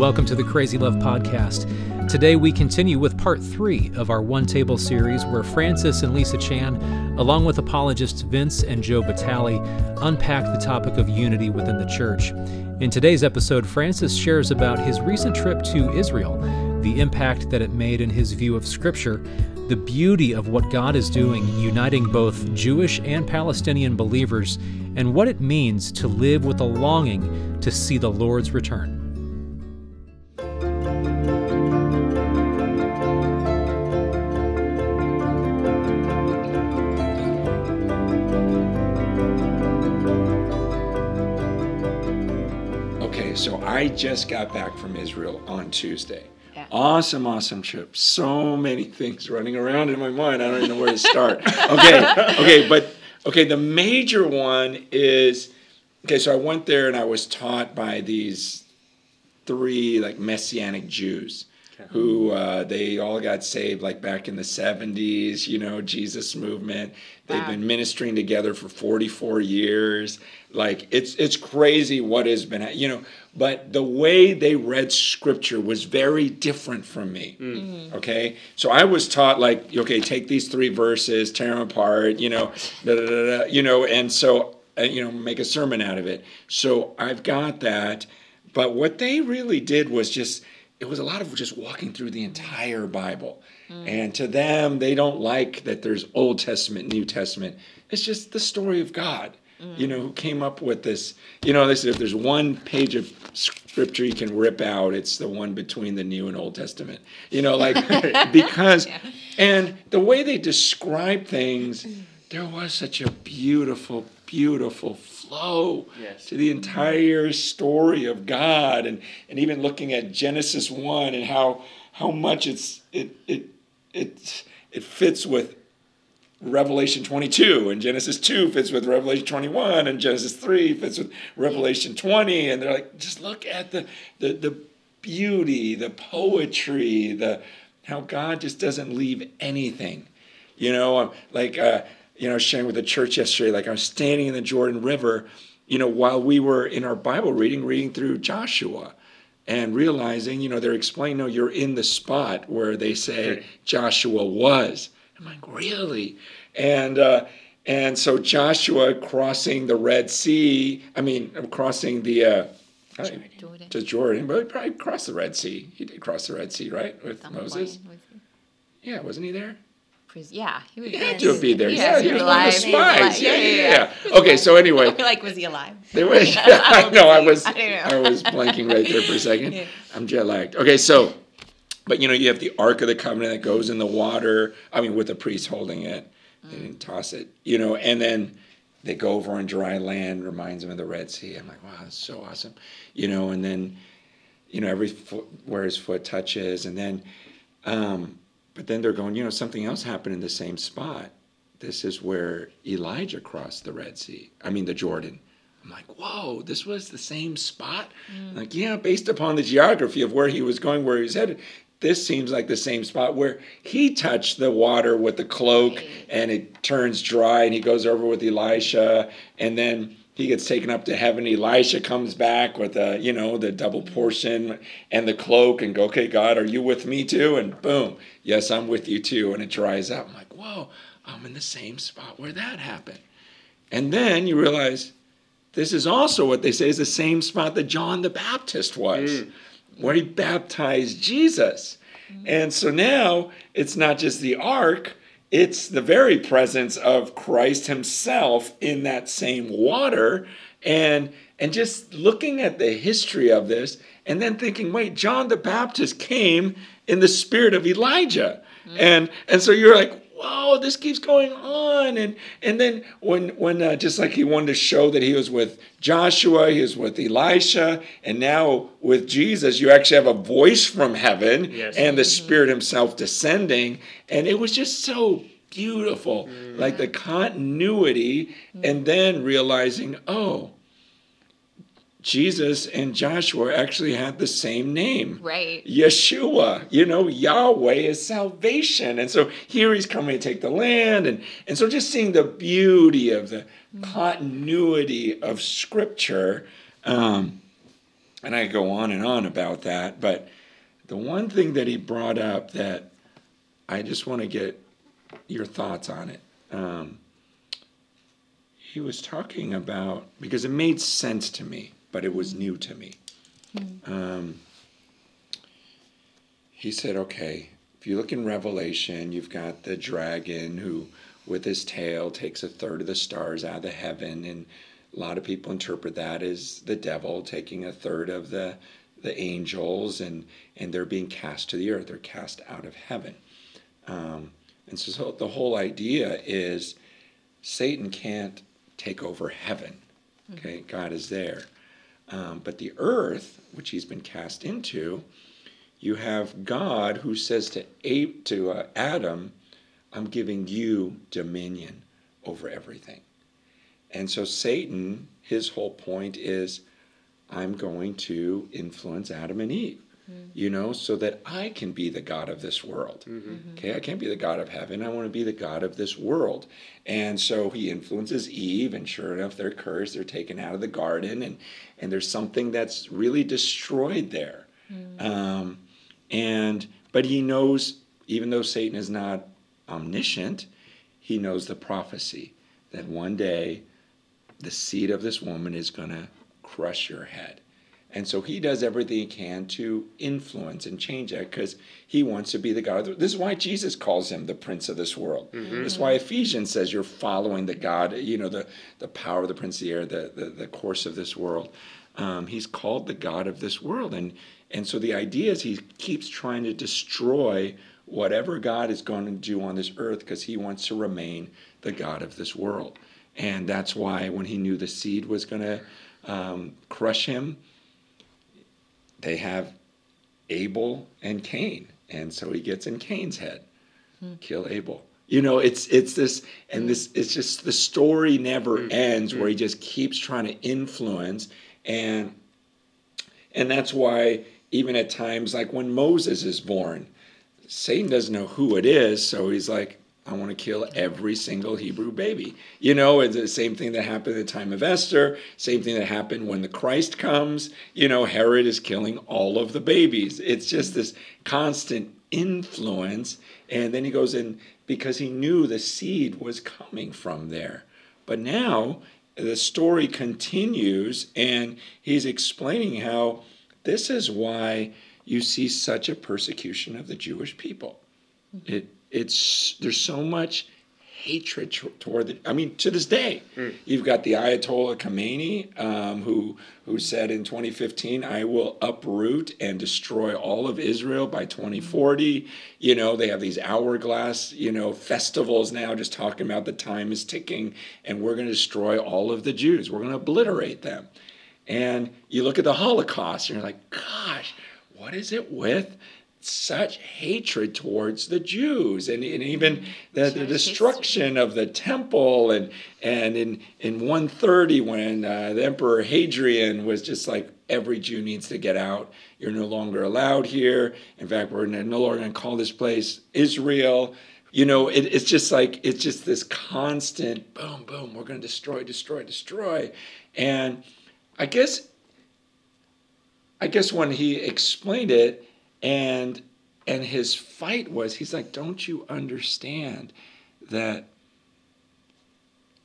Welcome to the Crazy Love Podcast. Today we continue with part three of our One Table series, where Francis and Lisa Chan, along with apologists Vince and Jo Vitale, unpack the topic of unity within the church. In today's episode, Francis shares about his recent trip to Israel, the impact that it made in his view of Scripture, the beauty of what God is doing, uniting both Jewish and Palestinian believers, and what it means to live with a longing to see the Lord's return. I just got back from Israel on Tuesday. Yeah. Awesome, awesome trip. So many things running around in my mind. I don't even know where to start. Okay, okay, but okay, the major one is okay, so I went there and I was taught by these three like messianic Jews who uh, they all got saved like back in the 70s, you know, Jesus movement. They've Wow. been ministering together for 44 years. Like it's it's crazy what has been, you know, but the way they read scripture was very different from me. Okay? So I was taught like, okay, take these three verses, tear them apart, you know, da, da, da, you know, and so uh, you know, make a sermon out of it. So I've got that, but what they really did was just it was a lot of just walking through the entire Bible. Hmm. And to them, they don't like that there's Old Testament, New Testament. It's just the story of God, hmm. you know, who came up with this. You know, they said if there's one page of scripture you can rip out, it's the one between the New and Old Testament. You know, like, because, and the way they describe things, there was such a beautiful, beautiful flow Yes. to the entire story of God and, and even looking at Genesis 1 and how how much it's it it it it fits with Revelation 22 and Genesis 2 fits with Revelation 21 and Genesis 3 fits with Revelation 20 and they're like just look at the the the beauty, the poetry, the how God just doesn't leave anything. You know, um, like uh, you know, sharing with the church yesterday, like I was standing in the Jordan River, you know, while we were in our Bible reading, reading through Joshua, and realizing, you know, they're explaining, no, you're in the spot where they say Joshua was. I'm like, really? And uh, and so Joshua crossing the Red Sea, I mean, crossing the uh, Jordan. to Jordan, but he probably crossed the Red Sea. He did cross the Red Sea, right, with Some Moses? point Yeah, wasn't he there? Pres- Yeah, he would. He had to be there. Yeah, Yeah, he was one of the alive. Spies. alive. Yeah, yeah, yeah. Okay, so anyway, like, was he alive? They were, yeah, I know. I was, I was blanking right there for a second. I'm jet lagged. Okay, so, but you know, you have the Ark of the Covenant that goes in the water. I mean, with the priest holding it, they Mm. didn't toss it. You know, and then they go over on dry land. Reminds them of the Red Sea. I'm like, wow, that's so awesome. You know, and then, you know, every foot where his foot touches, and then, um, but then they're going. You know, something else happened in the same spot. This is where Elijah crossed the Red Sea. I mean, the Jordan. I'm like, whoa, this was the same spot? Mm. Like, yeah, based upon the geography of where he was going, where he was headed, this seems like the same spot where he touched the water with the cloak Right. and it turns dry and he goes over with Elisha and then he gets taken up to heaven. Elisha comes back with a, you know, the double portion and the cloak and go, okay, God, are you with me too? And boom, yes, I'm with you too. And it dries up. I'm like, whoa, I'm in the same spot where that happened. And then you realize this is also what they say is the same spot that John the Baptist was, mm. where he baptized Jesus. Mm. And so now it's not just the ark, it's the very presence of Christ himself in that same water. And and just looking at the history of this and then thinking, wait, John the Baptist came in the spirit of Elijah. Mm-hmm. And and so you're like, whoa, this keeps going on. And and then when when uh, just like he wanted to show that he was with Joshua, he was with Elisha, and now with Jesus, you actually have a voice from heaven Yes. and the Spirit Himself descending, and it was just so beautiful, like the continuity, and then realizing, oh. Jesus and Joshua actually had the same name. Right. Yeshua, you know, Yahweh is salvation. And so here he's coming to take the land. And, and so just seeing the beauty of the continuity of scripture. Um, and I go on and on about that. But the one thing that he brought up that I just want to get your thoughts on it. Um, he was talking about because it made sense to me, but it was new to me. Um, he said, okay, if you look in Revelation, you've got the dragon who, with his tail, takes a third of the stars out of the heaven, and a lot of people interpret that as the devil taking a third of the the angels, and and they're being cast to the earth. They're cast out of heaven. Um, and so, so the whole idea is Satan can't take over heaven. Okay, God is there. Um, but the earth, which he's been cast into, you have God who says to, to uh, Adam, I'm giving you dominion over everything. And so Satan, his whole point is, I'm going to influence Adam and Eve, Mm-hmm. you know, so that I can be the God of this world. Mm-hmm. Mm-hmm. Okay, I can't be the God of heaven. I want to be the God of this world. And so he influences Eve, and sure enough, they're cursed. They're taken out of the garden, and, and there's something that's really destroyed there. Um, and but he knows, even though Satan is not omniscient, he knows the prophecy that one day the seed of this woman is going to crush your head. And so he does everything he can to influence and change that because he wants to be the God. Of the, this is why Jesus calls him the prince of this world. This is why Ephesians says you're following the God, you know, the, the power of the prince of the air, the, the, the course of this world. Um, he's called the God of this world. And, and so the idea is he keeps trying to destroy whatever God is going to do on this earth because he wants to remain the God of this world. And that's why when he knew the seed was going to um, crush him, they have Abel and Cain. And so he gets in Cain's head. Hmm. Kill Abel. You know, it's it's this and this it's just the story never hmm. ends where he hmm. just keeps trying to influence and and that's why even at times like when Moses is born, Satan doesn't know who it is, so he's like, I want to kill every single Hebrew baby. You know, it's the same thing that happened at the time of Esther, same thing that happened when the Christ comes. You know, Herod is killing all of the babies. It's just this constant influence. And then he goes in because he knew the seed was coming from there. But now the story continues, and he's explaining how this is why you see such a persecution of the Jewish people. It it's there's so much hatred toward the. I mean, to this day, you've got the Ayatollah Khomeini, um, who who said in 2015, "I will uproot and destroy all of Israel by 2040." You know, they have these hourglass, you know, festivals now, just talking about the time is ticking, and we're going to destroy all of the Jews. We're going to obliterate them. And you look at the Holocaust, and you're like, gosh, what is it with such hatred towards the Jews and, and even the, the destruction of the temple and and in in 130 when uh, the Emperor Hadrian was just like every Jew needs to get out. You're no longer allowed here. In fact, we're no longer going to call this place Israel. You know, it, it's just like it's just this constant boom, boom. We're going to destroy, destroy, destroy, and I guess I guess when he explained it and and his fight was he's like don't you understand that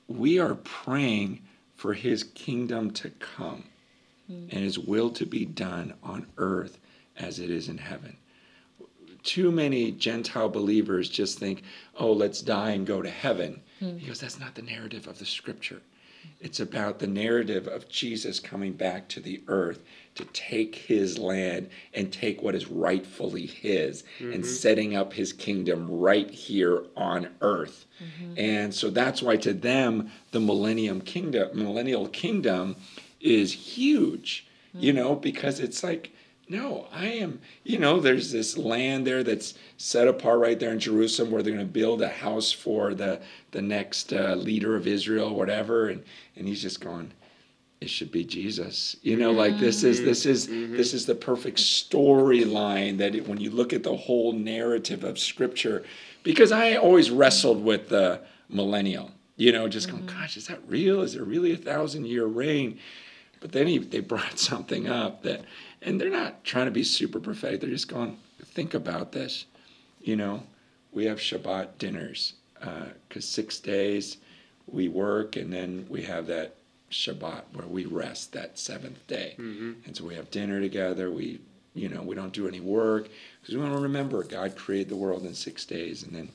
we are praying for his kingdom to come hmm. and his will to be done on earth as it is in heaven? Too many gentile believers just think oh let's die and go to heaven. Hmm. He goes that's not the narrative of the scripture it's about the narrative of Jesus coming back to the earth to take his land and take what is rightfully his and mm-hmm. setting up his kingdom right here on earth. Mm-hmm. And so that's why to them the millennium kingdom millennial kingdom is huge. You mm-hmm. know, because it's like no, I am, you know, there's this land there that's set apart right there in Jerusalem where they're going to build a house for the the next uh, leader of Israel, whatever, and and he's just going, it should be Jesus. You know, like this is this is this is the perfect storyline that it, when you look at the whole narrative of Scripture, because I always wrestled with the millennial. You know, just going, gosh, is that real? Is there really a thousand year reign? But then he, they brought something up that, and they're not trying to be super perfect. They're just going, think about this. You know, we have Shabbat dinners because uh, six days we work and then we have that Shabbat where we rest that seventh day. Mm-hmm. And so we have dinner together. We, you know, we don't do any work because we want to remember God created the world in six days and then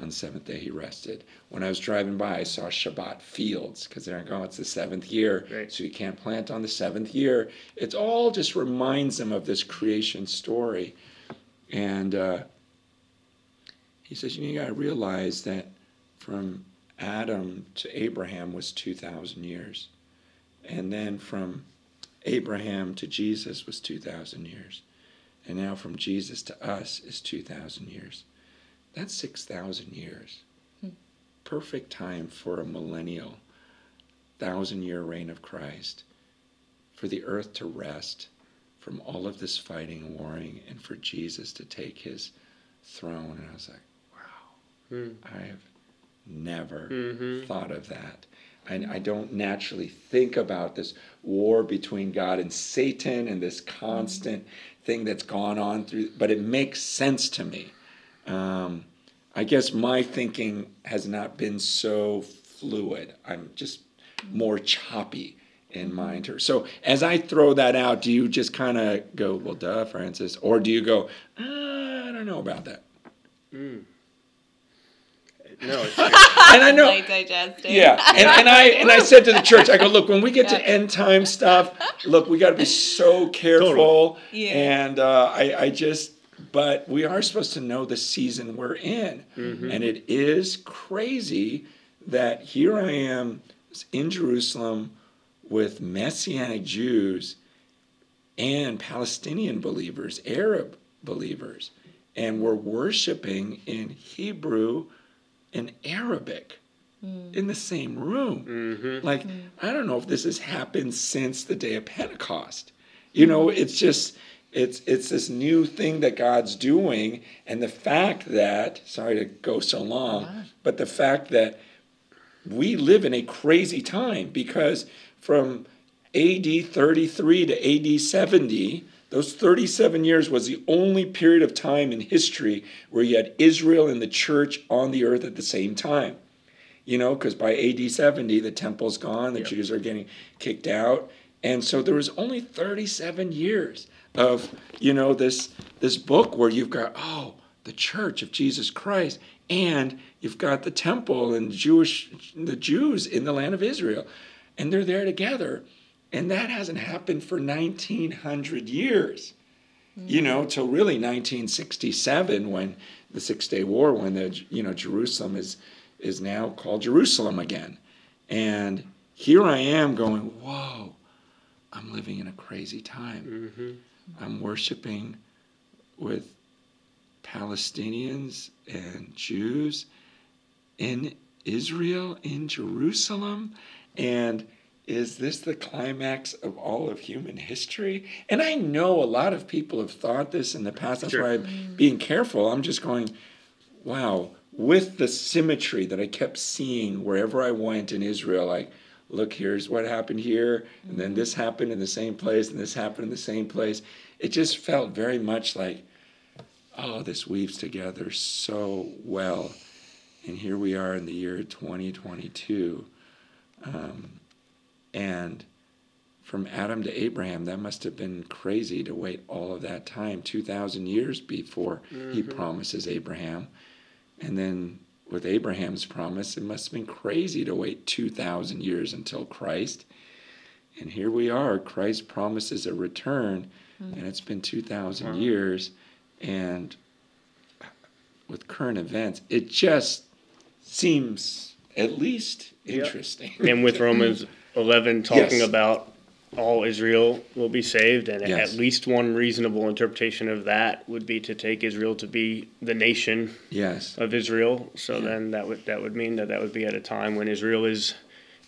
on the seventh day he rested. When I was driving by, I saw Shabbat fields because they're like, oh, it's the seventh year, right. so you can't plant on the seventh year. It all just reminds them of this creation story. And uh, he says, you, know, you got to realize that from Adam to Abraham was 2,000 years. And then from Abraham to Jesus was 2,000 years. And now from Jesus to us is 2,000 years. That's 6,000 years. Hmm. Perfect time for a millennial, thousand year reign of Christ, for the earth to rest from all of this fighting and warring, and for Jesus to take his throne. And I was like, wow, hmm. I've never mm-hmm. thought of that. I, I don't naturally think about this war between God and Satan and this constant thing that's gone on through, but it makes sense to me. Um, I guess my thinking has not been so fluid. I'm just more choppy in my inter. So as I throw that out, do you just kind of go, well, duh, Francis, or do you go, uh, I don't know about that? Mm. No, it's and I know. Yeah, and, and I and I said to the church, I go, look, when we get to end time stuff, look, we got to be so careful. Totally. Yeah. And uh, I I just but we are supposed to know the season we're in. Mm-hmm. And it is crazy that here I am in Jerusalem with Messianic Jews and Palestinian believers, Arab believers, and we're worshiping in Hebrew and Arabic mm. in the same room. Mm-hmm. Like, mm. I don't know if this has happened since the day of Pentecost. You know, it's just it's it's this new thing that God's doing, and the fact that sorry to go so long, but the fact that we live in a crazy time because from AD 33 to AD 70, those 37 years was the only period of time in history where you had Israel and the church on the earth at the same time. You know, because by AD 70, the temple's gone, the yep. Jews are getting kicked out. And so there was only 37 years of you know this this book where you've got oh the church of Jesus Christ and you've got the temple and Jewish the Jews in the land of Israel and they're there together and that hasn't happened for 1900 years mm-hmm. you know till really 1967 when the 6 day war when the you know Jerusalem is is now called Jerusalem again and here I am going whoa I'm living in a crazy time mm-hmm. I'm worshiping with Palestinians and Jews in Israel, in Jerusalem. And is this the climax of all of human history? And I know a lot of people have thought this in the past. That's sure. why I'm mm-hmm. being careful. I'm just going, wow, with the symmetry that I kept seeing wherever I went in Israel, like, look, here's what happened here, and then this happened in the same place, and this happened in the same place. It just felt very much like, oh, this weaves together so well. And here we are in the year 2022. Um, and from Adam to Abraham, that must have been crazy to wait all of that time 2,000 years before mm-hmm. he promises Abraham. And then with Abraham's promise, it must have been crazy to wait 2,000 years until Christ. And here we are. Christ promises a return, mm-hmm. and it's been 2,000 wow. years. And with current events, it just seems at least interesting. Yep. And with Romans 11 talking yes. about all Israel will be saved, and yes. at least one reasonable interpretation of that would be to take Israel to be the nation yes. of Israel. So yeah. then that would that would mean that that would be at a time when Israel is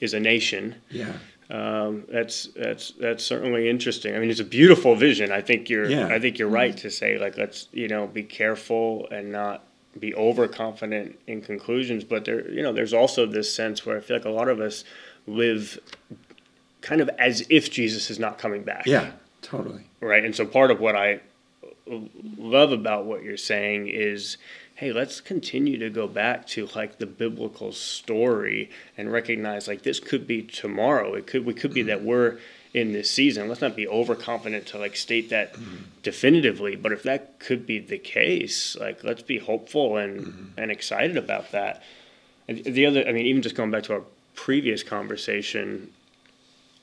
is a nation. Yeah. Um, that's that's that's certainly interesting. I mean, it's a beautiful vision. I think you're yeah. I think you're right to say like let's you know be careful and not be overconfident in conclusions. But there you know there's also this sense where I feel like a lot of us live kind of as if Jesus is not coming back. Yeah, totally. Right. And so part of what I love about what you're saying is hey, let's continue to go back to like the biblical story and recognize like this could be tomorrow. It could we could be that we're in this season. Let's not be overconfident to like state that mm-hmm. definitively, but if that could be the case, like let's be hopeful and mm-hmm. and excited about that. And the other, I mean, even just going back to our previous conversation,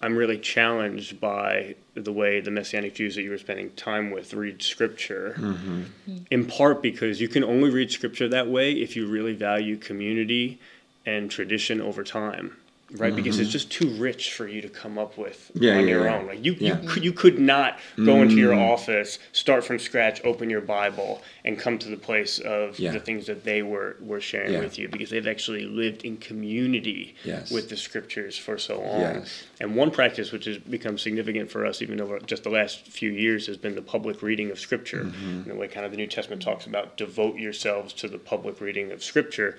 I'm really challenged by the way the Messianic Jews that you were spending time with read Scripture, mm-hmm. in part because you can only read Scripture that way if you really value community and tradition over time right? Mm-hmm. Because it's just too rich for you to come up with yeah, on yeah, your yeah. own. Like you, you, could, you could not go mm-hmm. into your mm. office, start from scratch, open your Bible, and come to the place of the things that they were were sharing with you because they've actually lived in community yes. with the scriptures for so long. Yes. And one practice which has become significant for us, even over just the last few years, has been the public reading of Scripture. Mm-hmm. In the way kind of the New Testament talks about devote yourselves to the public reading of Scripture.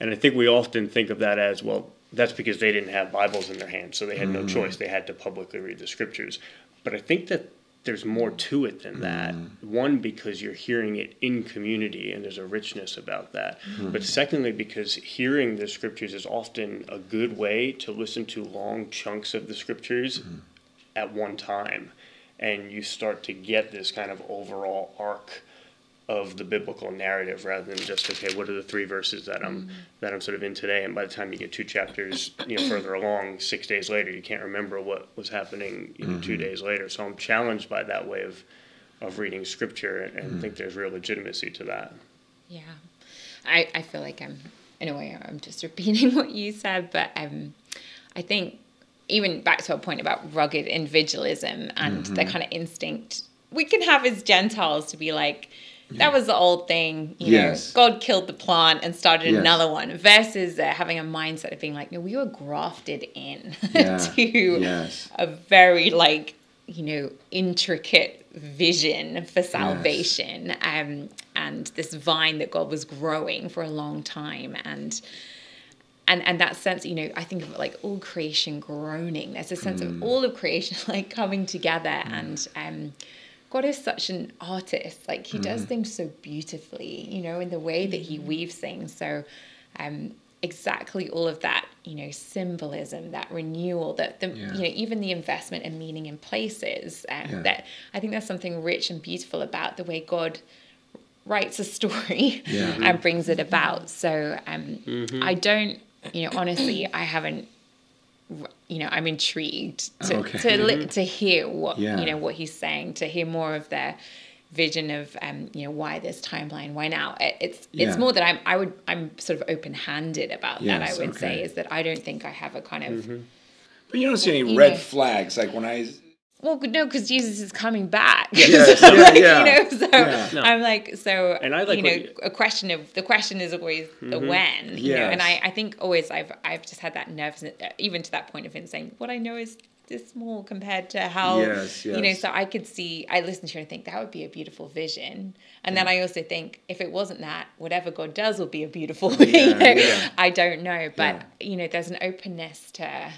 And I think we often think of that as well that's because they didn't have Bibles in their hands, so they had mm. no choice. They had to publicly read the scriptures. But I think that there's more to it than that. Mm. One, because you're hearing it in community and there's a richness about that. Mm. But secondly, because hearing the scriptures is often a good way to listen to long chunks of the scriptures mm. at one time. And you start to get this kind of overall arc of the biblical narrative rather than just okay what are the three verses that I'm mm-hmm. that I'm sort of in today and by the time you get two chapters you know further along six days later you can't remember what was happening you know, mm-hmm. two days later so I'm challenged by that way of of reading scripture and, and mm-hmm. think there's real legitimacy to that yeah I, I feel like I'm in a way I'm just repeating what you said but um I think even back to a point about rugged individualism and the mm-hmm. kind of instinct we can have as Gentiles to be like that was the old thing. You yes. know, God killed the plant and started yes. another one versus uh, having a mindset of being like, no, we were grafted in yeah. to yes. a very like, you know, intricate vision for salvation yes. um, and this vine that God was growing for a long time. And and and that sense you know i think of like all creation groaning there's a sense mm. of all of creation like coming together mm. and um God is such an artist. Like he mm. does things so beautifully, you know, in the way that he mm. weaves things. So um exactly all of that, you know, symbolism, that renewal, that the yeah. you know, even the investment and meaning in places. Um, yeah. that I think there's something rich and beautiful about the way God writes a story yeah. and brings it about. So um mm-hmm. I don't you know, honestly, I haven't you know, I'm intrigued to okay. to, li- mm-hmm. to hear what yeah. you know what he's saying, to hear more of their vision of um, you know why this timeline, why now. It, it's yeah. it's more that I'm I would I'm sort of open handed about yes, that. I would okay. say is that I don't think I have a kind of. Mm-hmm. But you don't see any red know, flags like when I well, no, because Jesus is coming back. Yes, so, yeah, like, yeah. You know, so yeah. no. I'm like, so and I like you know, you, a question of the question is always mm-hmm. the when. You yes. know, and I, I think always I've I've just had that nervousness, uh, even to that point of him saying, what I know is this small compared to how yes, yes. you know. So I could see, I listen to her and think that would be a beautiful vision, and then I also think if it wasn't that, whatever God does will be a beautiful thing. Yeah, you know? I don't know, but you know, there's an openness to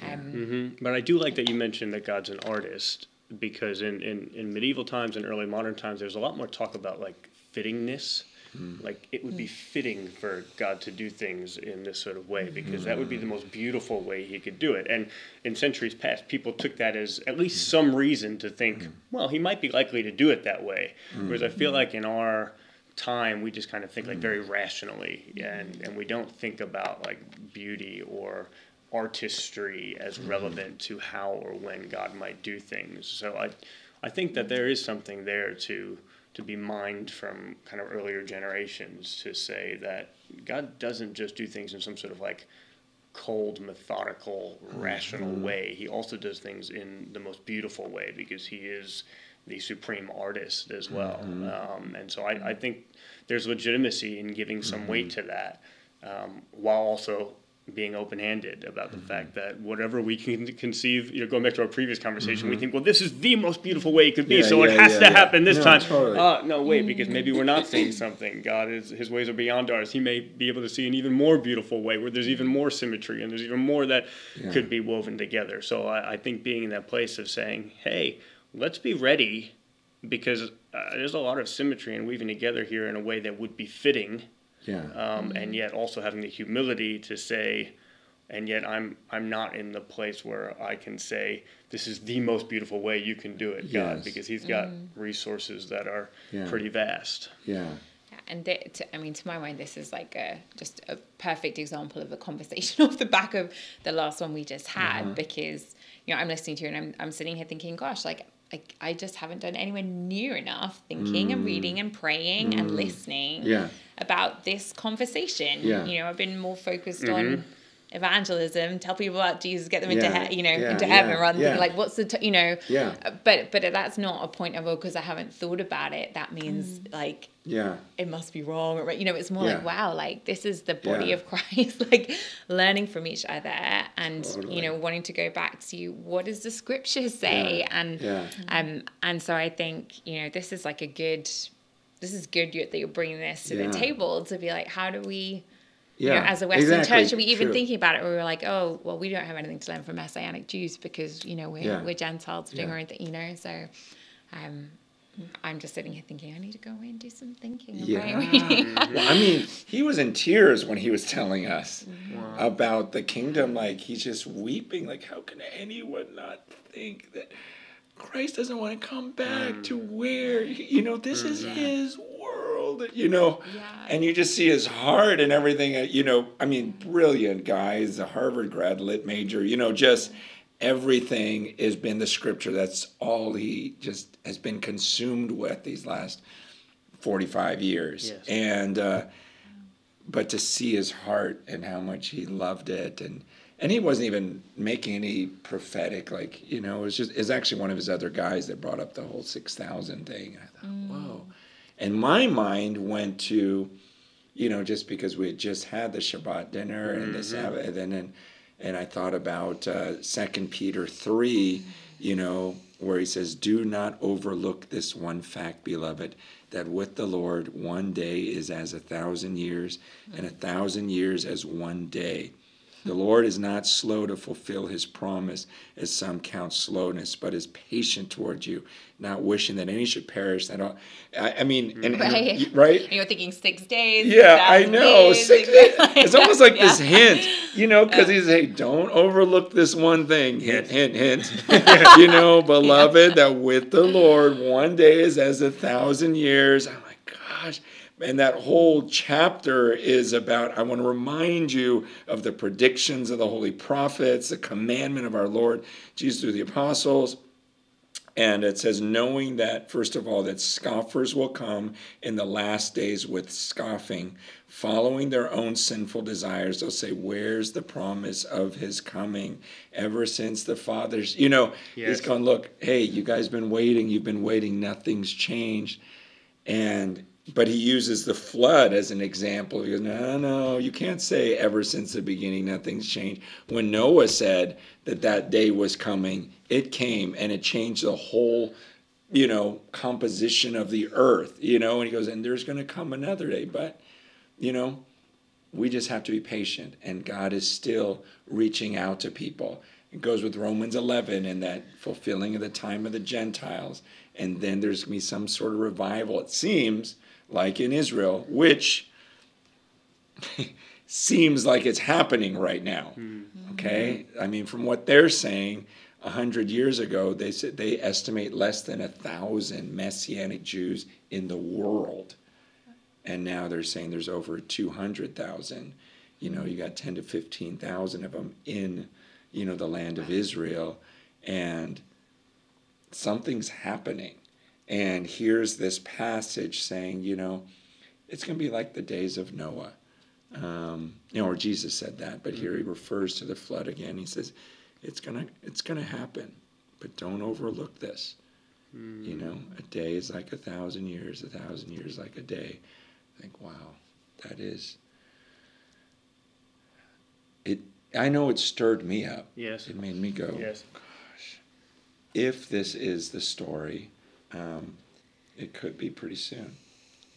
mm-hmm. But I do like that you mentioned that God's an artist because in, in, in medieval times and early modern times, there's a lot more talk about like fittingness. Mm. Like it would be fitting for God to do things in this sort of way because mm. that would be the most beautiful way He could do it. And in centuries past, people took that as at least mm. some reason to think, mm. well, He might be likely to do it that way. Mm. Whereas I feel like in our time, we just kind of think like very rationally, and and we don't think about like beauty or artistry as mm-hmm. relevant to how or when God might do things. So I, I think that there is something there to to be mined from kind of earlier generations to say that God doesn't just do things in some sort of like cold, methodical, mm-hmm. rational way. He also does things in the most beautiful way because he is the supreme artist as well. Mm-hmm. Um, and so I, I, think there's legitimacy in giving some weight mm-hmm. to that um, while also being open-handed about the mm-hmm. fact that whatever we can conceive, you know, going back to our previous conversation, mm-hmm. we think, well, this is the most beautiful way it could be, yeah, so yeah, it has yeah, to happen this no, time. Totally. Uh, no, wait, because maybe we're not seeing something. God is His ways are beyond ours. He may be able to see an even more beautiful way where there's even more symmetry and there's even more that could be woven together. So I, I, think being in that place of saying, hey, let's be ready, because uh, there's a lot of symmetry and weaving together here in a way that would be fitting yeah. Um, and yet also having the humility to say, and yet I'm I'm not in the place where I can say this is the most beautiful way you can do it, yes. God, because He's got mm. resources that are yeah. pretty vast. Yeah. And to, I mean, to my mind, this is like a just a perfect example of a conversation off the back of the last one we just had, uh-huh. because you know I'm listening to you and I'm I'm sitting here thinking, gosh, like I, I just haven't done anywhere near enough thinking mm. and reading and praying mm. and listening yeah. About this conversation. Yeah. You know, I've been more focused mm-hmm. on evangelism, tell people about Jesus, get them into yeah. he- you know yeah. into heaven, rather than thinking like what's the t-, you know. Yeah. But but that's not a point of oh because I haven't thought about it. That means mm. like yeah it must be wrong or you know it's more like wow like this is the body of Christ like learning from each other and totally. you know wanting to go back to what does the scripture say and um and so I think you know this is like a good this is good that you're bringing this to the table to be like how do we yeah, you know, as a Western exactly. church, are we even True. thinking about it? Where we were like, oh, well, we don't have anything to learn from Messianic Jews because you know we're yeah. we're Gentiles doing yeah. our own thing, you know. So, um, I'm just sitting here thinking I need to go away and do some thinking. Yeah. well, I mean, he was in tears when he was telling us wow. about the kingdom. Like he's just weeping. Like, how can anyone not think that? Christ doesn't want to come back mm. to where you know this mm. is his world, you know, yeah. and you just see his heart and everything. Uh, you know, I mean, brilliant guy. He's a Harvard grad, lit major. You know, just everything has been the scripture. That's all he just has been consumed with these last forty-five years, yes. and uh, but to see his heart and how much he loved it and and he wasn't even making any prophetic like you know it was just it's actually one of his other guys that brought up the whole 6000 thing and i thought mm. whoa and my mind went to, you know, just because we had just had the Shabbat dinner and mm-hmm. the Sabbath, and then, and I thought about uh, Second uh, Peter three, you know, where he says, "Do not overlook this one fact, beloved, that with the Lord one day is as a thousand years, and a thousand years as one day." The Lord is not slow to fulfill his promise, as some count slowness, but is patient towards you, not wishing that any should perish. That all, I, I mean, and, right? And, right? And you're thinking six days. Yeah, I know. Days, six days. it's almost like yeah. this hint, you know, because he's hey, don't overlook this one thing. Hint, hint, hint. you know, beloved, yeah. that with the Lord one day is as a thousand years. I'm like, gosh and that whole chapter is about i want to remind you of the predictions of the holy prophets the commandment of our lord jesus through the apostles. And it says knowing that first of all that scoffers will come in the last days with scoffing following their own sinful desires they'll say where's the promise of his coming ever since the fathers you know yes. he's going look hey you guys been waiting you've been waiting nothing's changed. And but he uses the flood as an example. He goes, no, no, you can't say ever since the beginning nothing's changed. When Noah said that that day was coming, it came and it changed the whole, you know, composition of the earth, you know, and he goes, and there's going to come another day. But, you know, we just have to be patient and God is still reaching out to people. It goes with Romans 11 and that fulfilling of the time of the Gentiles. And then there's going to be some sort of revival, it seems like in Israel, which seems like it's happening right now. Mm-hmm. Okay? I mean, from what they're saying, a hundred years ago, they said they estimate less than a thousand Messianic Jews in the world, and now they're saying there's over two hundred thousand. You know, you got ten to fifteen thousand of them in, you know, the land of Israel, and something's happening. And here's this passage saying, you know, it's going to be like the days of Noah. Um, you know, or Jesus said that, but here he refers to the flood again. He says, it's gonna, it's gonna happen, but don't overlook this. Mm. You know, a day is like a thousand years, a thousand years like a day. I think, wow, that is it I know it stirred me up. Yes. It made me go, Yes. Gosh, if this is the story, um, it could be pretty soon.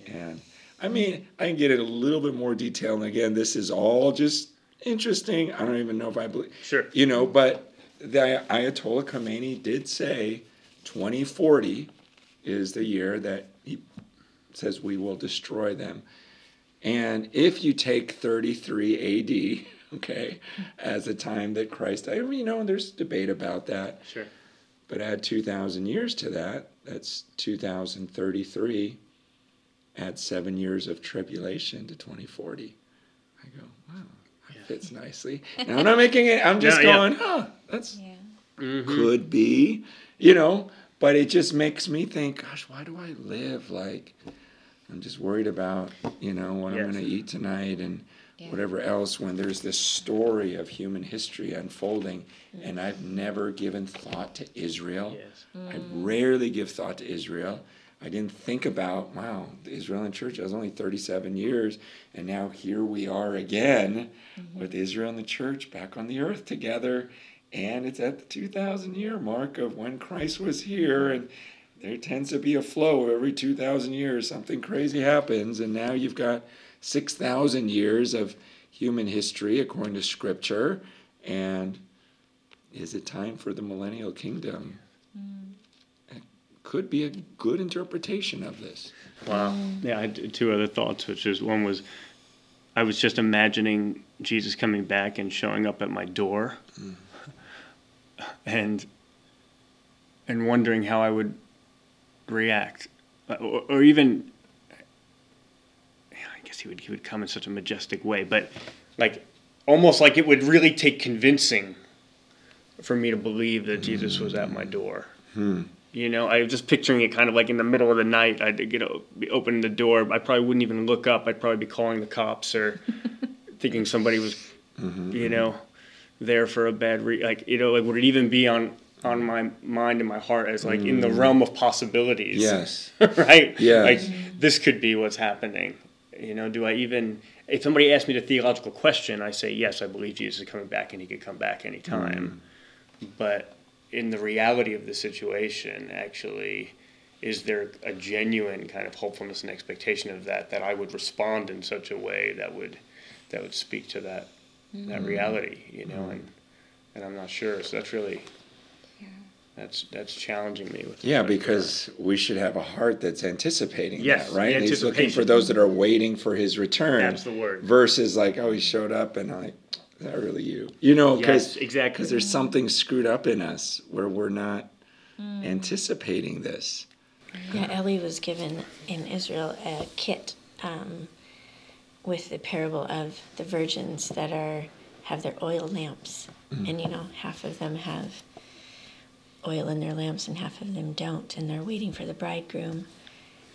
And I mean, I can get in a little bit more detail. And again, this is all just interesting. I don't even know if I believe. Sure. You know, but the Ayatollah Khomeini did say 2040 is the year that he says we will destroy them. And if you take 33 AD, okay, as the time that Christ, I mean, you know, there's debate about that. Sure. But add 2,000 years to that, that's 2033. Add seven years of tribulation to 2040. I go, wow, that fits nicely. Now I'm not making it, I'm just Yeah, yeah. going, huh, that's Yeah. Mm-hmm. could be, you know, but it just makes me think, gosh, why do I live like I'm just worried about, you know, what I'm going to eat tonight and Yeah. whatever else when there's this story of human history unfolding mm. and I've never given thought to Israel. Yes. I mm. rarely give thought to Israel. I didn't think about, wow, the Israeli church I was only 37 years, and now here we are again mm-hmm. with Israel and the church back on the earth together. And it's at the 2,000 year mark of when Christ was here. And there tends to be a flow every 2,000 years, something crazy happens. And now you've got 6,000 years of human history according to Scripture. And is it time for the millennial kingdom? Mm. It could be a good interpretation of this. Wow. Mm. Yeah, I had two other thoughts, which is one was I was just imagining Jesus coming back and showing up at my door, mm. and and wondering how I would react, or, or even. Yeah, he would he would come in such a majestic way, but like almost like it would really take convincing for me to believe that Jesus was at my door. Hmm. You know, I was just picturing it kind of like in the middle of the night. I'd you know be opening the door. I probably wouldn't even look up. I'd probably be calling the cops or thinking somebody was, mm-hmm, you mm-hmm. know, there for a bad re- like you know like would it even be on on my mind and my heart as like in the mm. realm of possibilities? Yes. right. Yes. Like this could be what's happening. You know, do I even? If somebody asks me the theological question, I say yes. I believe Jesus is coming back, and he could come back anytime. Hmm. But in the reality of the situation, actually, is there a genuine kind of hopefulness and expectation of that that I would respond in such a way that would that would speak to that that hmm. reality, you know, hmm. and and I'm not sure. So that's really that's that's challenging me with Yeah, with prayer. because we should have a heart that's anticipating Yes, that, right? the He's looking for those that are waiting for his return. That's the word. Versus like, oh, he showed up and I'm like, is that really you? You know, because Yes, exactly. because there's something screwed up in us where we're not Mm. anticipating this. Yeah, Ellie was given in Israel a kit um, with the parable of the virgins that are have their oil lamps, and you know half of them have oil in their lamps and half of them don't, and they're waiting for the bridegroom.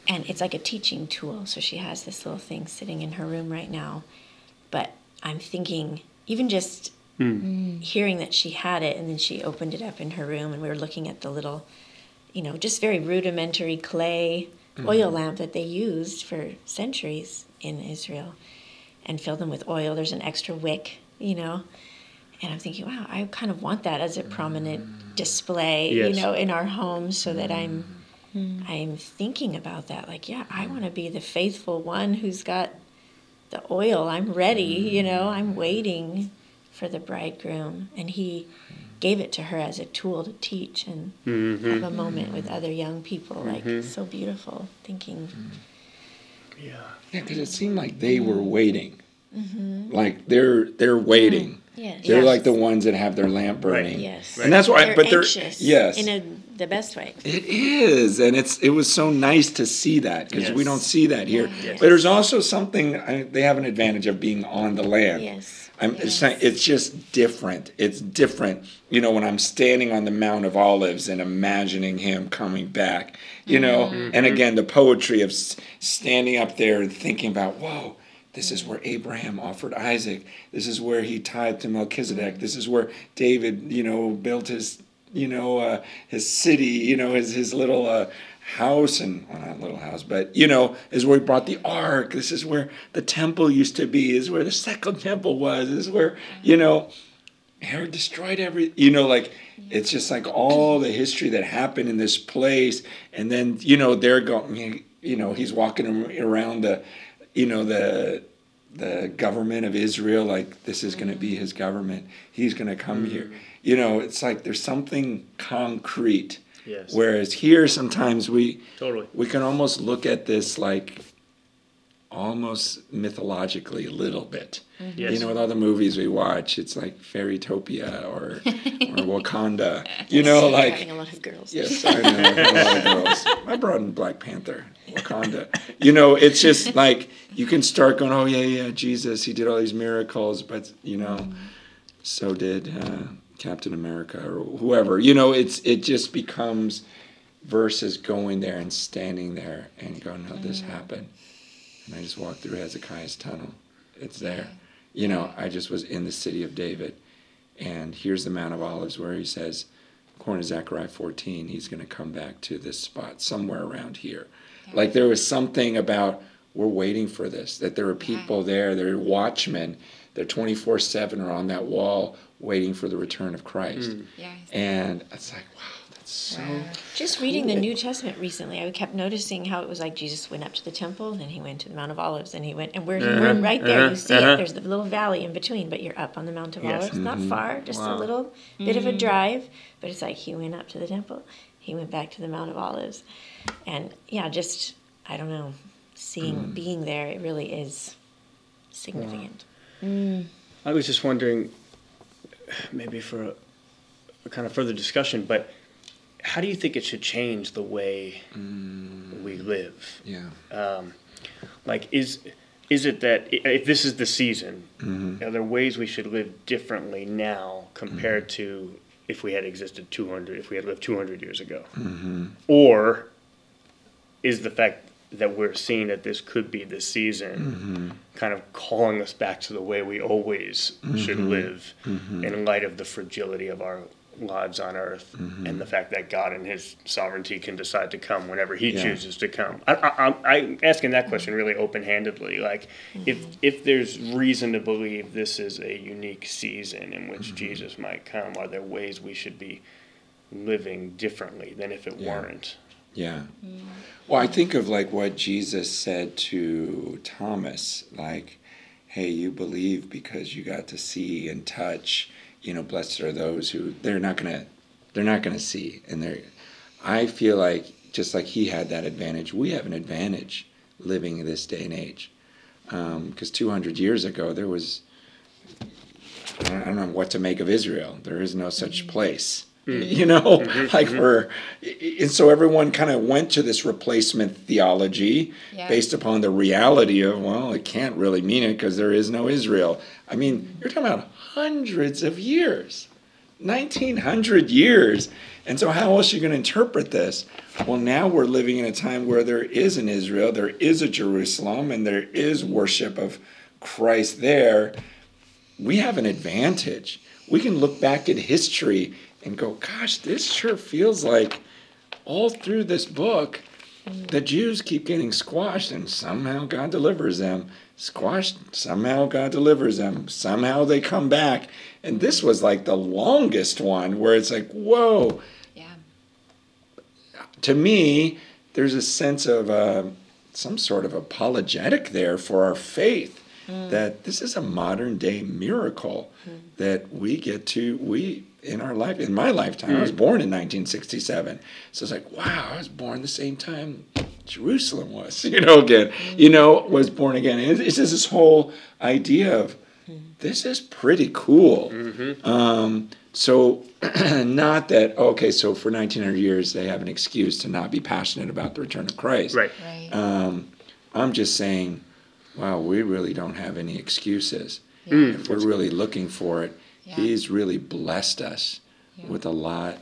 And it's like a teaching tool. So she has this little thing sitting in her room right now. But I'm thinking, even just hmm. mm. hearing that she had it, and then she opened it up in her room, and we were looking at the little you know, just very rudimentary clay mm-hmm. oil lamp that they used for centuries in Israel and filled them with oil. There's an extra wick, you know. And I'm thinking, wow, I kind of want that as a prominent mm. Display, Yes. you know, in our home so that I'm mm-hmm. I'm thinking about that. Like, yeah, I want to be the faithful one who's got the oil. I'm ready, you know, mm-hmm. I'm waiting for the bridegroom. And he gave it to her as a tool to teach and mm-hmm. have a moment with other young people. Like, so beautiful. Thinking, yeah. Yeah, because it seemed like they were waiting. Like they're they're waiting. Yes. They're yes. like the ones that have their lamp Right. burning. Yes. And that's why, they're but they're anxious yes, in a, the best way. It is, and it's it was so nice to see that because we don't see that here. Yes. But there's also something I, they have an advantage of being on the land. Yes. I'm, it's, Yes. not, it's just different. It's different. You know, when I'm standing on the Mount of Olives and imagining him coming back, you know, Mm-hmm. and again, the poetry of standing up there and thinking about, whoa, this is where Abraham offered Isaac. This is where he tithed to Melchizedek. This is where David, you know, built his, you know, uh, his city, you know, his, his little uh, house and well not little house but you know is where he brought the ark this is where the temple used to be this is where the second temple was this is where you know herod destroyed every you know like it's just like all the history that happened in this place and then you know they're going you know he's walking around the you know the the government of israel like this is going to be his government he's going to come here mm-hmm. you know it's like there's something concrete Yes. Whereas here, sometimes we Totally. we can almost look at this like almost mythologically a little bit. Mm-hmm. Yes. You know, with all the movies we watch, it's like Fairytopia or or Wakanda. You know, like Having a lot of girls. Yes, I know. a lot of girls. I brought in Black Panther, Wakanda. You know, it's just like you can start going, oh yeah, yeah, Jesus, he did all these miracles, but you know, so did uh, Captain America or whoever. You know, it's it just becomes versus going there and standing there and going, no, this happened, and I just walked through Hezekiah's tunnel. It's there. You know, I just was in the city of David, and here's the Mount of Olives where he says according to Zechariah 14, he's going to come back to this spot somewhere around here. Like there was something about we're waiting for this, that there are people there, there are watchmen, they're 24 7 are on that wall waiting for the return of Christ. Yes. And it's like, wow, that's so. Just reading the New Testament recently, I kept noticing how it was like Jesus went up to the temple, then he went to the Mount of Olives, and he went, and where he went right there, uh-huh, you see uh-huh. it. There's the little valley in between, but you're up on the Mount of Yes. Olives, not far, just Wow. a little bit of a drive, but it's like he went up to the temple, he went back to the Mount of Olives, and yeah, just I don't know, seeing mm. being there, it really is significant. I was just wondering, maybe for a, a kind of further discussion, but how do you think it should change the way mm. we live? Yeah. Um, like, is is it that if this is the season, mm-hmm. are there ways we should live differently now compared mm-hmm. to if we had existed 200, if we had lived 200 years ago? Mm-hmm. Or is the fact that we're seeing that this could be the season mm-hmm. kind of calling us back to the way we always mm-hmm. should live mm-hmm. in light of the fragility of our lives on earth and the fact that God in his sovereignty can decide to come whenever he Yeah. chooses to come. I, I, I'm, I'm asking that question really open-handedly. Like, if if there's reason to believe this is a unique season in which Jesus might come, are there ways we should be living differently than if it Yeah. weren't? Yeah. Mm. Well, I think of like what Jesus said to Thomas, like, hey, you believe because you got to see and touch, you know, blessed are those who they're not gonna they're not gonna see. And they're I feel like just like he had that advantage, we have an advantage living in this day and age. Um, because 200 years ago, there was, I don't, I don't know what to make of Israel. There is no such mm. place. Hmm. You know, hmm, hmm, like we're, and so everyone kind of went to this replacement theology Yeah. based upon the reality of, well, it can't really mean it because there is no Israel. I mean, you're talking about hundreds of years, 1900 years. And so, how else are you going to interpret this? Well, now we're living in a time where there is an Israel, there is a Jerusalem, and there is worship of Christ there. We have an advantage. We can look back at history and go, gosh, this sure feels like all through this book, the Jews keep getting squashed, and somehow God delivers them. Squashed, somehow God delivers them. Somehow they come back. And this was like the longest one where it's like, whoa. Yeah. To me, there's a sense of uh, some sort of apologetic there for our faith that this is a modern day miracle that we get to, we, in our life, in my lifetime, I was born in 1967. So it's like, wow, I was born the same time Jerusalem was, you know, again, you know, was born again. And it's just this whole idea of this is pretty cool. Um, so, not that, okay, so for 1900 years they have an excuse to not be passionate about the return of Christ. Right. Right. Um, I'm just saying, wow, we really don't have any excuses. Yeah. If we're really looking for it, Yeah. He's really blessed us Yeah. with a lot.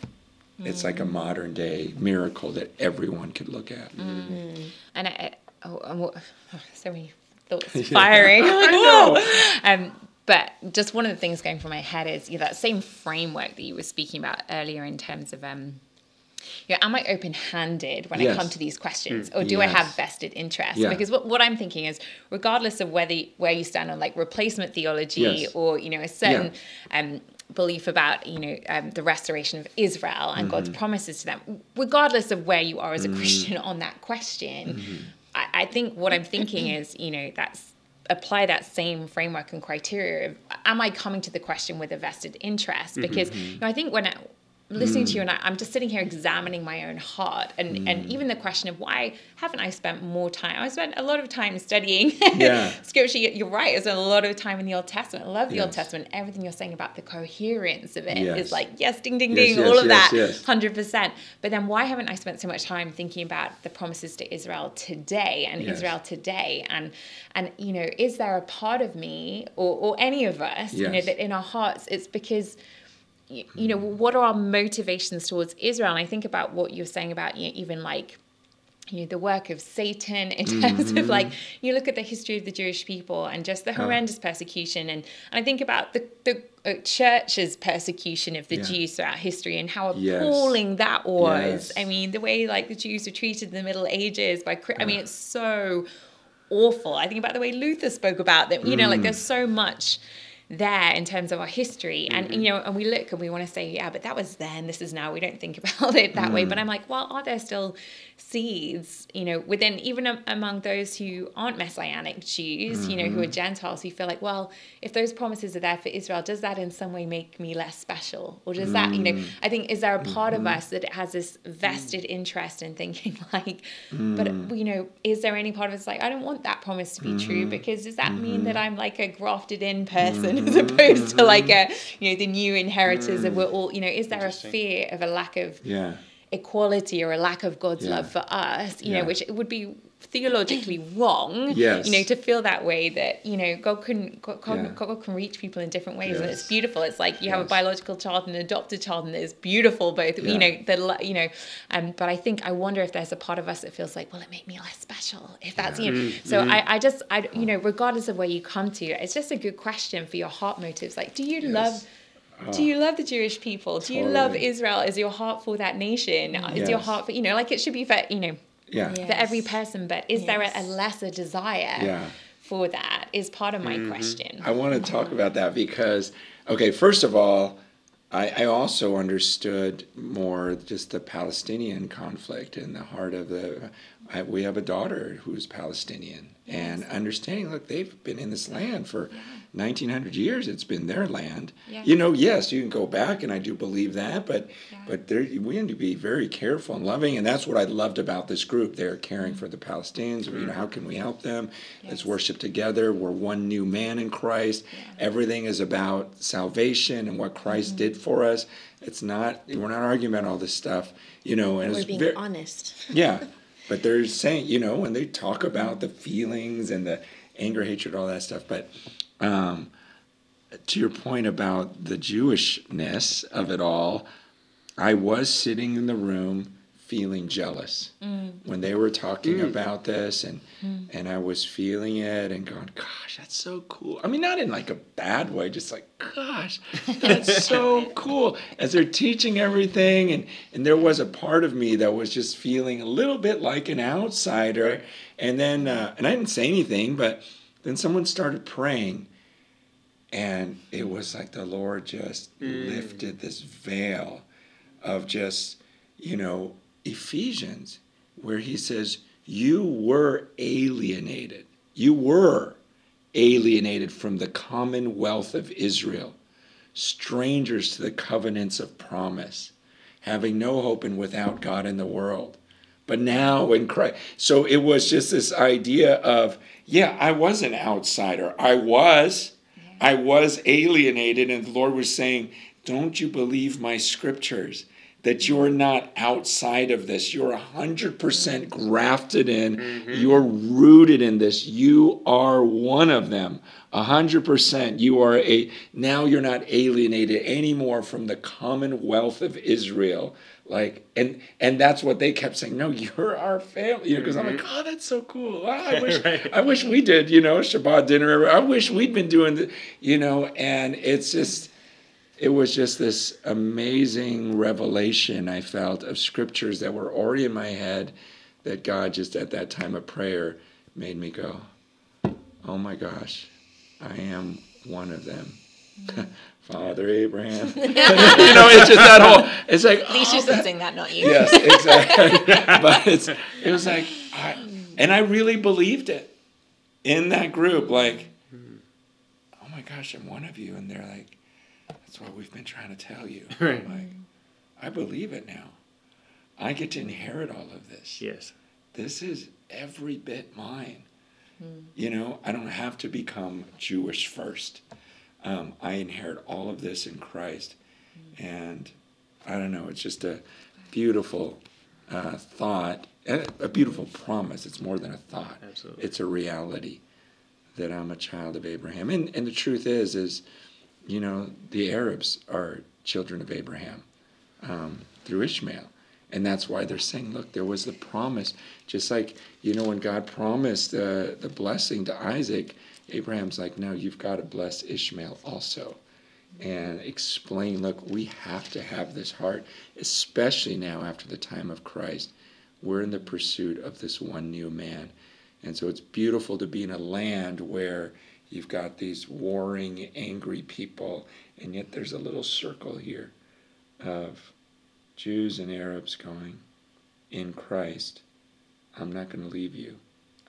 It's like a modern day miracle that everyone could look at. and I, I oh, oh, so many thoughts firing. I know. Um, but just one of the things going through my head is yeah, that same framework that you were speaking about earlier in terms of um, you know, am I open handed when Yes. I come to these questions, or do I have vested interest? Yeah. Because what, what I'm thinking is, regardless of whether where you stand on like replacement theology Yes. or you know a certain um, belief about you know um, the restoration of Israel and God's Mm-hmm. promises to them, regardless of where you are as a Christian on that question, Mm-hmm. I, I think what I'm thinking is you know that's apply that same framework and criteria of am i coming to the question with a vested interest because you know, i think when I, listening to mm. you and I, i'm just sitting here examining my own heart and and mm. even the question of why haven't i spent more time i spent a lot of time studying Yeah. scripture You- you're right i spent a lot of time in the old testament i love the old testament everything you're saying about the coherence of it is Yes. like yes ding ding Yes, ding yes, all of that yes. hundred percent. But then why haven't I spent so much time thinking about the promises to Israel today and Yes. Israel today? And and you know, is there a part of me or, or any of us, you know, that in our hearts it's because you know, what are our motivations towards Israel? And I think about what you're saying about you know, even like you know the work of Satan in terms of like you look at the history of the Jewish people and just the horrendous persecution and, and I think about the the uh, church's persecution of the Yeah. Jews throughout history and how Yes. appalling that was. Yes. I mean the way like the Jews were treated in the Middle Ages by I mean it's so awful. I think about the way Luther spoke about them. You know, like there's so much there in terms of our history. And mm-hmm. you know and we look and we want to say yeah but that was then. This is now. We don't think about it that way. But mm. i'm like well are there still seeds you know within even am- among those who aren't messianic jews you know who are mm-hmm. gentiles who feel like well if those promises are there for israel does that in some way make me less special? Or does that you know mm. i think is there a part of mm-hmm. us that has this vested interest in thinking like but mm. you know is there any part of us like i don't want that promise to be true mm-hmm. because does that mean that i'm like a grafted in person as opposed to like a you know the new inheritors and we're mm. all you know is there a fear of a lack of Yeah. Equality or a lack of God's Yeah. love for us, you Yeah. know, which it would be theologically wrong, Yes. you know, to feel that way that, you know, God can God, Yeah. God can reach people in different ways and it's beautiful. It's like you have a biological child and an adopted child and it's beautiful both, you know, the you know, um, but I think I wonder if there's a part of us that feels like, well, it made me less special if that's, you know, Mm-hmm. so I, I just, I, you know, regardless of where you come to, it's just a good question for your heart motives. Like, do you love do you love the Jewish people? Do you love Israel? Is your heart for that nation? Is your heart for you know, like it should be for you know Yeah. Yeah. for every person, but is there a, a lesser desire Yeah. for that? Is part of my mm-hmm. question. I want to talk about that because, okay, first of all, I, I also understood more just the Palestinian conflict in the heart of the. I, we have a daughter who's Palestinian, and understanding, look, they've been in this land for 1900 years. It's been their land. Yeah. You know, yes, you can go back, and I do believe that, but Yeah. but there, we need to be very careful and loving, and that's what I loved about this group. They're caring for the Palestinians. You know, how can we help them? Let's worship together. We're one new man in Christ. Everything is about salvation and what Christ Mm-hmm. did for us. It's not. We're not arguing about all this stuff. You know, and We're it's being very, honest. yeah, but they're saying, you know, when they talk about the feelings and the anger, hatred, all that stuff. But um, to your point about the Jewishness of it all, I was sitting in the room feeling jealous mm. when they were talking mm. about this and mm. and I was feeling it and going gosh that's so cool. I mean not in like a bad way just like gosh that's so cool. As they're teaching everything and and there was a part of me that was just feeling a little bit like an outsider and then uh, and I didn't say anything but then someone started praying and it was like the Lord just lifted this veil of just, you know, Ephesians, where he says, You were alienated. You were alienated from the commonwealth of Israel, strangers to the covenants of promise, having no hope and without God in the world. But now in Christ. So it was just this idea of, yeah, I was an outsider. I was. I was alienated, and the Lord was saying, Don't you believe my scriptures? That you're not outside of this. You're 100% mm-hmm. grafted in. Mm-hmm. You're rooted in this. You are one of them. 100%. You are a, now you're not alienated anymore from the commonwealth of Israel. Like, and and that's what they kept saying. No, you're our family. You know, because I'm like, mm-hmm. oh, that's so cool. Wow, I wish, Right. I wish we did. You know, Shabbat dinner. I wish we'd been doing the, you know. And it's just, it was just this amazing revelation I felt of scriptures that were already in my head that God just at that time of prayer made me go, oh my gosh, I am one of them. Mm. Father Abraham. you know, it's just that whole, it's like, At least oh, you should that- sing that, not you. yes, exactly. but it's it was like, I, and I really believed it in that group. Like, hmm. oh my gosh, I'm one of you, and they're like, that's what we've been trying to tell you. I'm Right. like, I believe it now. I get to inherit all of this. Yes. This is every bit mine. You know, I don't have to become Jewish first. Um, I inherit all of this in Christ. And I don't know, it's just a beautiful uh, thought, a beautiful promise. It's more than a thought, Absolutely. it's a reality that I'm a child of Abraham. And, and the truth is, is, you know, the Arabs are children of Abraham um, through Ishmael. And that's why they're saying, look, there was the promise. Just like, you know, when God promised uh, the blessing to Isaac, Abraham's like, no, you've got to bless Ishmael also. And explain, look, we have to have this heart, especially now after the time of Christ. We're in the pursuit of this one new man. And so it's beautiful to be in a land where you've got these warring, angry people, and yet there's a little circle here of Jews and Arabs going, in Christ, I'm not going to leave you.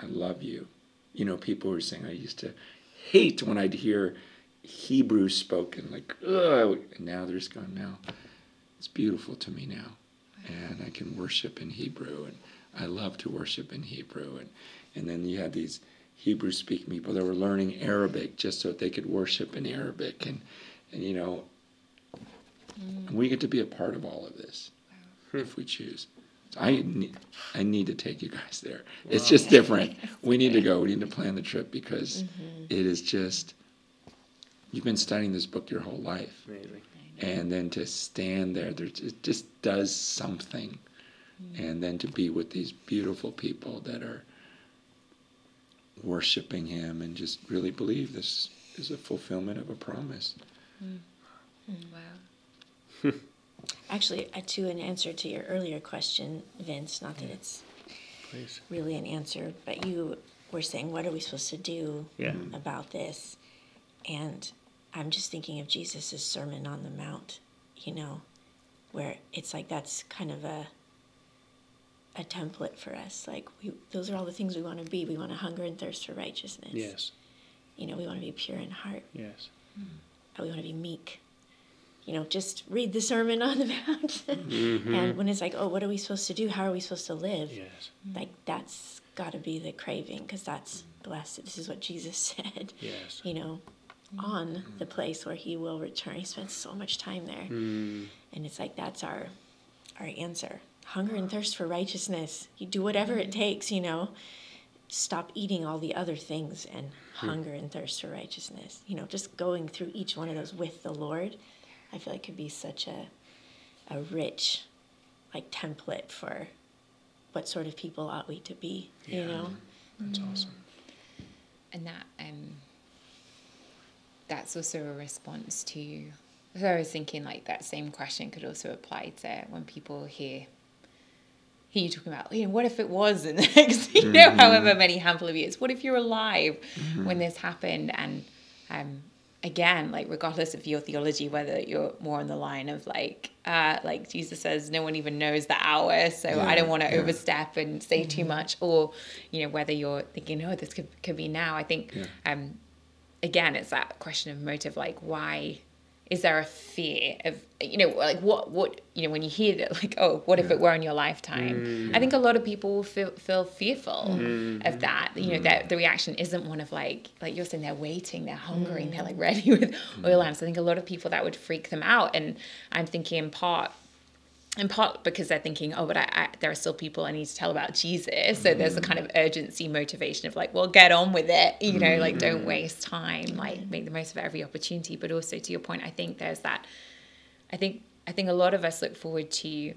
I love you. You know, people were saying, I used to hate when I'd hear Hebrew spoken, like, ugh. And now just going, no, it's beautiful to me now. And I can worship in Hebrew, and I love to worship in Hebrew. And, and then you had these Hebrew speaking people that were learning Arabic just so that they could worship in Arabic. And, and you know, and we get to be a part of all of this hmm. if we choose. So I need, I need to take you guys there. It's just different. We need to go. We need to plan the trip because mm-hmm. it is just. You've been studying this book your whole life, Amazing. and then to stand there, there it just does something, mm. and then to be with these beautiful people that are worshiping Him and just really believe this is a fulfillment of a promise. Wow. Actually, uh, to an answer to your earlier question, Vince, not that it's Please. really an answer, but you were saying, what are we supposed to do Yeah. about this? And I'm just thinking of Jesus' Sermon on the Mount, you know, where it's like that's kind of a a template for us. Like we, those are all the things we want to be. We want to hunger and thirst for righteousness. Yes. You know, we want to be pure in heart. Yes. Uh, We want to be meek. You know, just read the Sermon on the Mount. and when it's like, oh, what are we supposed to do? How are we supposed to live? Yes. Like that's got to be the craving because that's blessed. This is what Jesus said. Yes. You know, on the place where He will return. He spent so much time there, Mm. and it's like that's our our answer. Hunger and thirst for righteousness. You do whatever it mm-hmm. takes. You know, stop eating all the other things and hmm. hunger and thirst for righteousness. You know, just going through each one of those with the Lord, I feel like could be such a a rich like template for what sort of people ought we to be. You know. That's mm-hmm. awesome. and that um that's also a response to so I was thinking like that same question could also apply to when people hear hear you're talking about, you know, what if it was in the next, you know, however many handful of years? What if you're alive when this happened? And um again, like regardless of your theology, whether you're more on the line of like uh like Jesus says, no one even knows the hour, so I don't want to yeah. overstep and say too much, or you know, whether you're thinking, oh, this could could be now. I think Yeah. um again it's that question of motive, like why is there a fear of you know like what what you know when you hear that like oh what if it were in your lifetime? I think a mm. lot of people will feel, feel fearful mm. of that you know mm. that the reaction isn't one of like like you're saying they're waiting they're hungering they're like ready with oil lamps. I think a lot of people that would freak them out. And i'm thinking in part in part because they're thinking, oh, but I, I, there are still people I need to tell about Jesus. So there's a mm. kind of urgency motivation of like, well, get on with it, you know, like don't mm. waste time, like make the most of every opportunity. But also to your point, I think there's that. I think I think a lot of us look forward to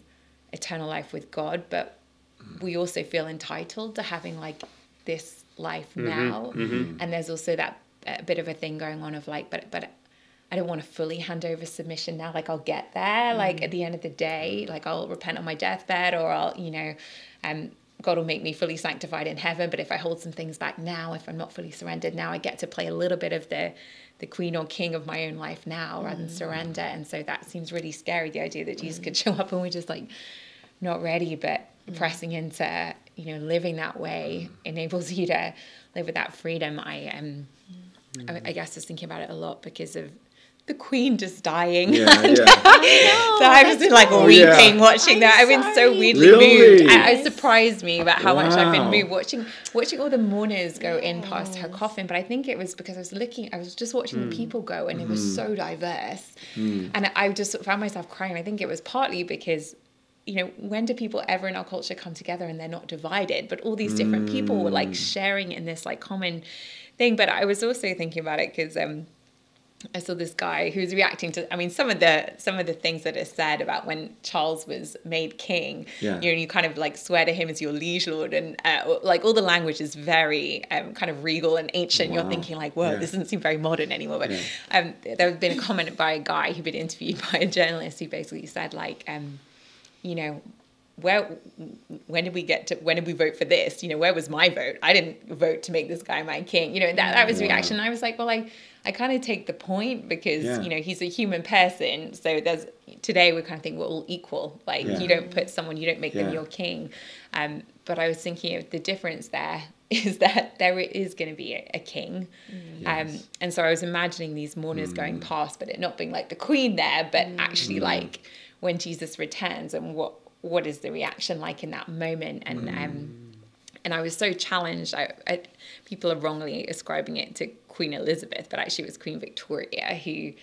eternal life with God, but mm. we also feel entitled to having like this life mm-hmm. now. Mm-hmm. And there's also that uh, bit of a thing going on of like, but but I don't want to fully hand over submission now. Like I'll get there. Like at mm. the end of the day, mm. like I'll repent on my deathbed, or I'll, you know, um, God will make me fully sanctified in heaven. But if I hold some things back now, if I'm not fully surrendered now, I get to play a little bit of the the queen or king of my own life now rather than mm. surrender. And so that seems really scary. The idea that Jesus could show up and we're just like not ready, but pressing into you know living that way enables you to live with that freedom. I am, um, I, I guess, just thinking about it a lot because of the queen just dying. Yeah, And yeah. so I've just been like Oh, weeping yeah. watching that. I've been so weirdly Really? moved. I, it surprised me about how much I've been moved watching watching all the mourners go in past her coffin. But I think it was because I was looking, I was just watching Hmm. the people go, and it was so diverse, Hmm. and I just found myself crying. I think it was partly because. You know, when do people ever in our culture come together and they're not divided? But all these different people were like sharing in this like common thing. But I was also thinking about it because um, I saw this guy who's reacting to. I mean, some of the some of the things that are said about when Charles was made king. Yeah. You know, you kind of like swear to him as your liege lord, and uh, like all the language is very um, kind of regal and ancient. You're thinking like, whoa, Yeah. this doesn't seem very modern anymore. But Yeah. um, there had been a comment by a guy who'd been interviewed by a journalist who basically said like, um, you know. Where, when did we get to? When did we vote for this? You know, where was my vote? I didn't vote to make this guy my king. You know, that that was the Wow. reaction. I was like, well, I, I kind of take the point because Yeah. you know he's a human person. So there's today we kind of think we're all equal. Like Yeah. you don't put someone, you don't make Yeah. them your king. Um, but I was thinking of the difference there is that there is going to be a, a king. Um, Yes. and so I was imagining these mourners going past, but it not being like the queen there, but actually like when Jesus returns and what what is the reaction like in that moment and um and I was so challenged. I, I people are wrongly ascribing it to Queen Elizabeth, but actually it was Queen Victoria who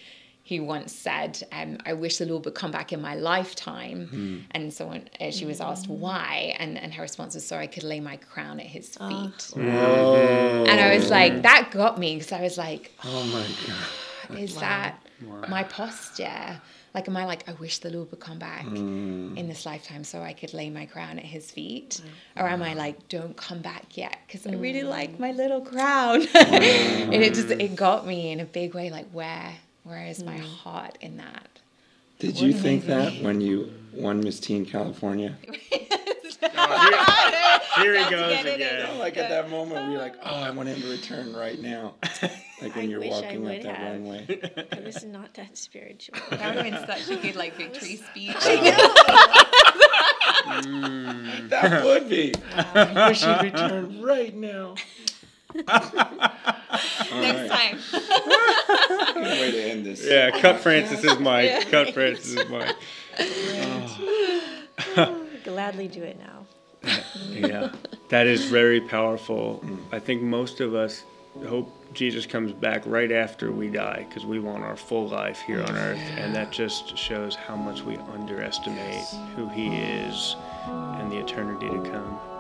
who once said, um, "I wish the Lord would come back in my lifetime." And so when, uh, she was asked why, and and her response was, "So I could lay my crown at His feet." Oh. And I was like, that got me because I was like, Oh my God. is that my posture? Like, am I like, I wish the Lord would come back mm. in this lifetime so I could lay my crown at his feet? Mm. Or am I like, don't come back yet because I really mm. like my little crown? and it just, it got me in a big way, like, where, where is my heart in that? Did you think that when you won Miss Teen California? Here he goes get it in. again. Like at that moment, we're like, oh, I want him to return right now. Like when I you're wish I walking up would that have. runway. I was not that spiritual. That would have been such a good, like, victory speech. Mm. That would be. I wish he'd return right now. Next time. Good way to end this. Yeah, cut Francis's mic. Cut Francis's mic. Gladly do it now. Yeah, that is very powerful. Mm. I think most of us hope Jesus comes back right after we die because we want our full life here on earth. And that just shows how much we underestimate who He is and the eternity to come.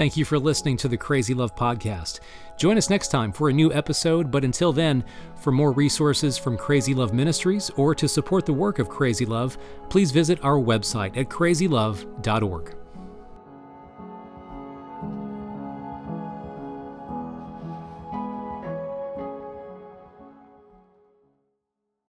Thank you for listening to the Crazy Love Podcast. Join us next time for a new episode, but until then, for more resources from Crazy Love Ministries or to support the work of Crazy Love, please visit our website at crazylove.org.